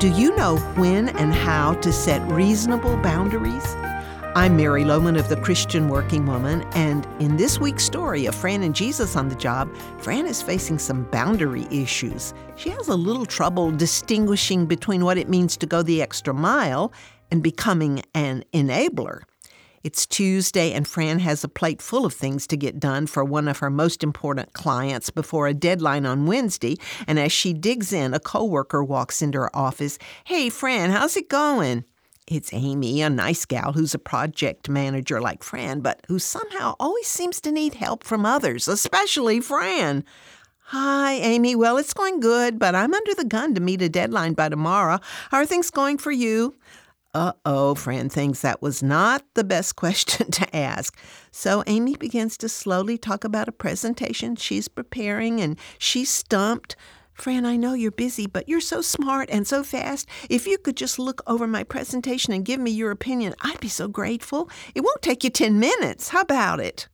Do you know when and how to set reasonable boundaries? I'm Mary Lowman of the Christian Working Woman, and in this week's story of Fran and Jesus on the job, Fran is facing some boundary issues. She has a little trouble distinguishing between what it means to go the extra mile and becoming an enabler. It's Tuesday, and Fran has a plate full of things to get done for one of her most important clients before a deadline on Wednesday. And as she digs in, a coworker walks into her office. Hey, Fran, how's it going? It's Amy, a nice gal who's a project manager like Fran, but who somehow always seems to need help from others, especially Fran. Hi, Amy. Well, it's going good, but I'm under the gun to meet a deadline by tomorrow. How are things going for you? Uh oh, Fran thinks that was not the best question to ask. So Amy begins to slowly talk about a presentation she's preparing, and she's stumped. Fran, I know you're busy, but you're so smart and so fast. If you could just look over my presentation and give me your opinion, I'd be so grateful. It won't take you 10 minutes. How about it?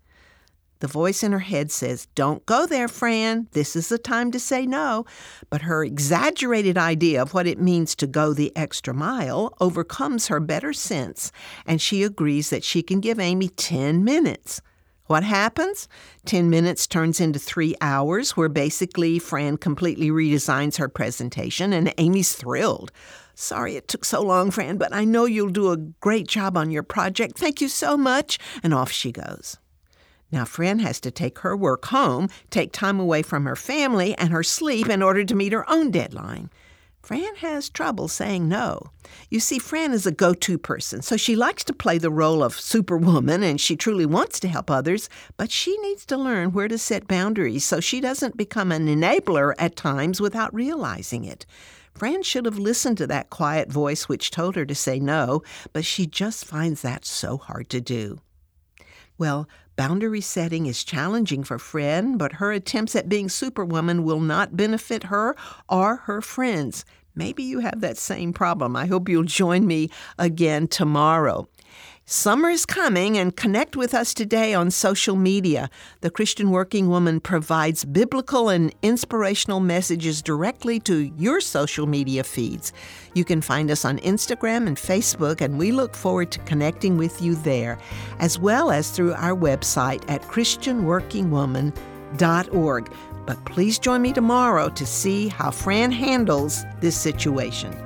The voice in her head says, Don't go there, Fran. This is the time to say no. But her exaggerated idea of what it means to go the extra mile overcomes her better sense, and she agrees that she can give Amy 10 minutes. What happens? 10 minutes turns into three hours, where basically Fran completely redesigns her presentation, and Amy's thrilled. Sorry it took so long, Fran, but I know you'll do a great job on your project. Thank you so much. And off she goes. Now, Fran has to take her work home, take time away from her family and her sleep in order to meet her own deadline. Fran has trouble saying no. You see, Fran is a go to person, so she likes to play the role of superwoman and she truly wants to help others, but she needs to learn where to set boundaries so she doesn't become an enabler at times without realizing it. Fran should have listened to that quiet voice which told her to say no, but she just finds that so hard to do. Well, boundary setting is challenging for Fran, but her attempts at being Superwoman will not benefit her or her friends. Maybe you have that same problem. I hope you'll join me again tomorrow. Summer is coming and connect with us today on social media. The Christian Working Woman provides biblical and inspirational messages directly to your social media feeds. You can find us on Instagram and Facebook, and we look forward to connecting with you there, as well as through our website at ChristianWorkingWoman.org. But please join me tomorrow to see how Fran handles this situation.